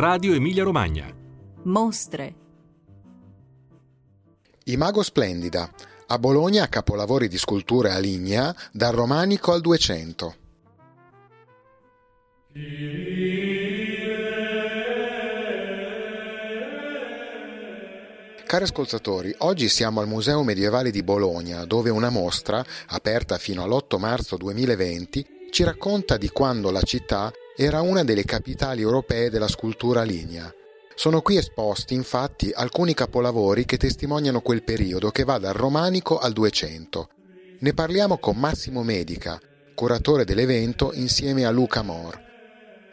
Radio Emilia Romagna. Mostre. Imago Splendida. A Bologna capolavori di sculture a lignea dal romanico al 200. Cari ascoltatori, oggi siamo al Museo Medievale di Bologna, dove una mostra, aperta fino all'8 marzo 2020, ci racconta di quando la città era una delle capitali europee della scultura lignea. Sono qui esposti infatti alcuni capolavori che testimoniano quel periodo che va dal romanico al 200. Ne parliamo con Massimo Medica, curatore dell'evento insieme a Luca Mor.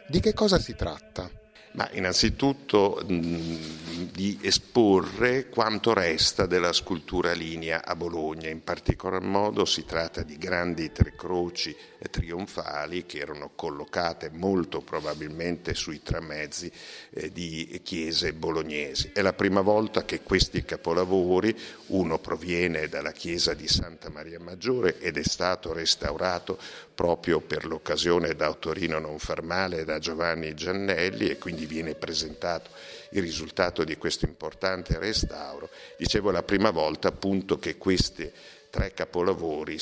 Di che cosa si tratta? Ma innanzitutto di esporre quanto resta della scultura linea a Bologna, in particolar modo si tratta di grandi tre croci trionfali che erano collocate molto probabilmente sui tramezzi eh, di chiese bolognesi. È la prima volta che questi capolavori, uno proviene dalla chiesa di Santa Maria Maggiore ed è stato restaurato proprio per l'occasione da Autorino Nonfermale e da Giovanni Giannelli e quindi viene presentato il risultato di questo importante restauro. Dicevo la prima volta appunto che questi tre capolavori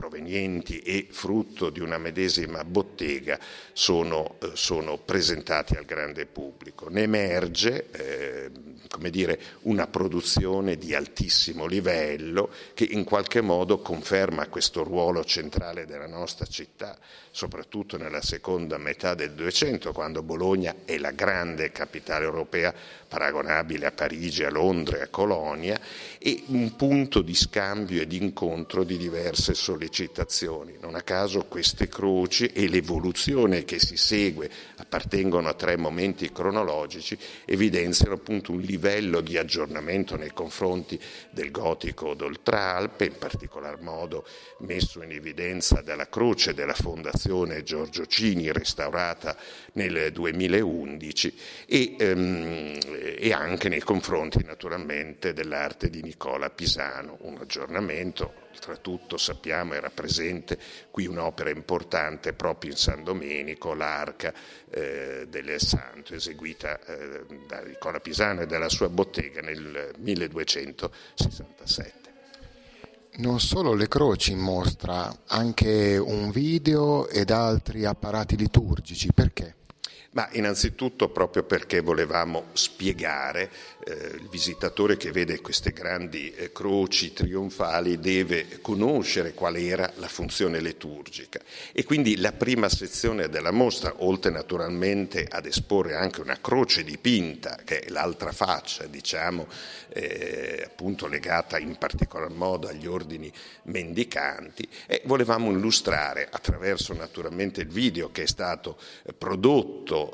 provenienti e frutto di una medesima bottega sono, eh, sono presentati al grande pubblico. Ne emerge eh, come dire, una produzione di altissimo livello che in qualche modo conferma questo ruolo centrale della nostra città, soprattutto nella seconda metà del 200, quando Bologna è la grande capitale europea paragonabile a Parigi, a Londra, a Colonia, e un punto di scambio e di incontro di diverse sollecitazioni. Non a caso queste croci e l'evoluzione che si segue appartengono a tre momenti cronologici, evidenziano appunto un livello di aggiornamento nei confronti del gotico d'Oltralpe, in particolar modo messo in evidenza dalla croce della Fondazione Giorgio Cini, restaurata nel 2011, e, ehm, e anche nei confronti naturalmente dell'arte di Nicola Pisano, un aggiornamento, oltretutto sappiamo era presente qui un'opera importante proprio in San Domenico, l'Arca eh, del Santo, eseguita eh, da Nicola Pisano e dalla sua bottega nel 1267. Non solo le croci in mostra, anche un video ed altri apparati liturgici, perché? Ma innanzitutto proprio perché volevamo spiegare, eh, il visitatore che vede queste grandi eh, croci trionfali deve conoscere qual era la funzione liturgica. E quindi la prima sezione della mostra, oltre naturalmente ad esporre anche una croce dipinta, che è l'altra faccia, diciamo, eh, appunto legata in particolar modo agli ordini mendicanti, e volevamo illustrare attraverso naturalmente il video che è stato eh,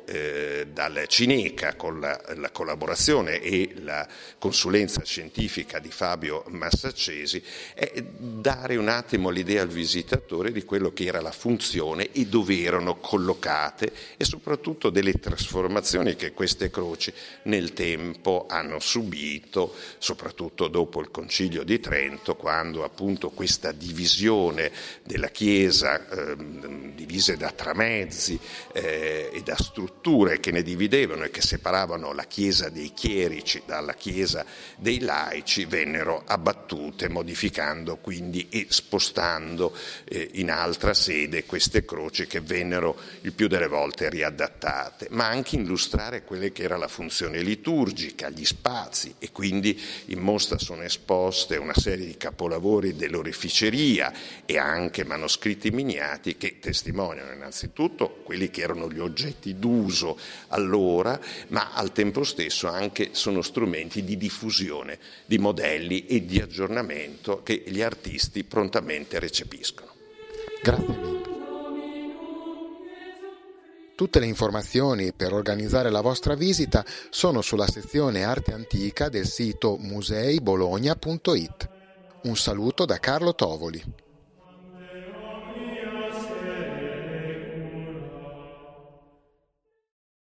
eh, dal Cineca con la, la, collaborazione e la consulenza scientifica di Fabio Massaccesi è dare un attimo l'idea al visitatore di quello che era la funzione e dove erano collocate e soprattutto delle trasformazioni che queste croci nel tempo hanno subito, soprattutto dopo il Concilio di Trento, quando appunto questa divisione della Chiesa, eh, divise da tramezzi eh, e da strutture, strutture che ne dividevano e che separavano la Chiesa dei chierici dalla Chiesa dei laici vennero abbattute, modificando quindi e spostando eh, in altra sede queste croci che vennero il più delle volte riadattate, ma anche illustrare quelle che era la funzione liturgica, gli spazi e quindi in mostra sono esposte una serie di capolavori dell'oreficeria e anche manoscritti miniati che testimoniano innanzitutto quelli che erano gli oggetti d'uso allora, ma al tempo stesso anche sono strumenti di diffusione di modelli e di aggiornamento che gli artisti prontamente recepiscono. Grazie mille. Tutte le informazioni per organizzare la vostra visita sono sulla sezione arte antica del sito museibologna.it. Un saluto da Carlo Tovoli.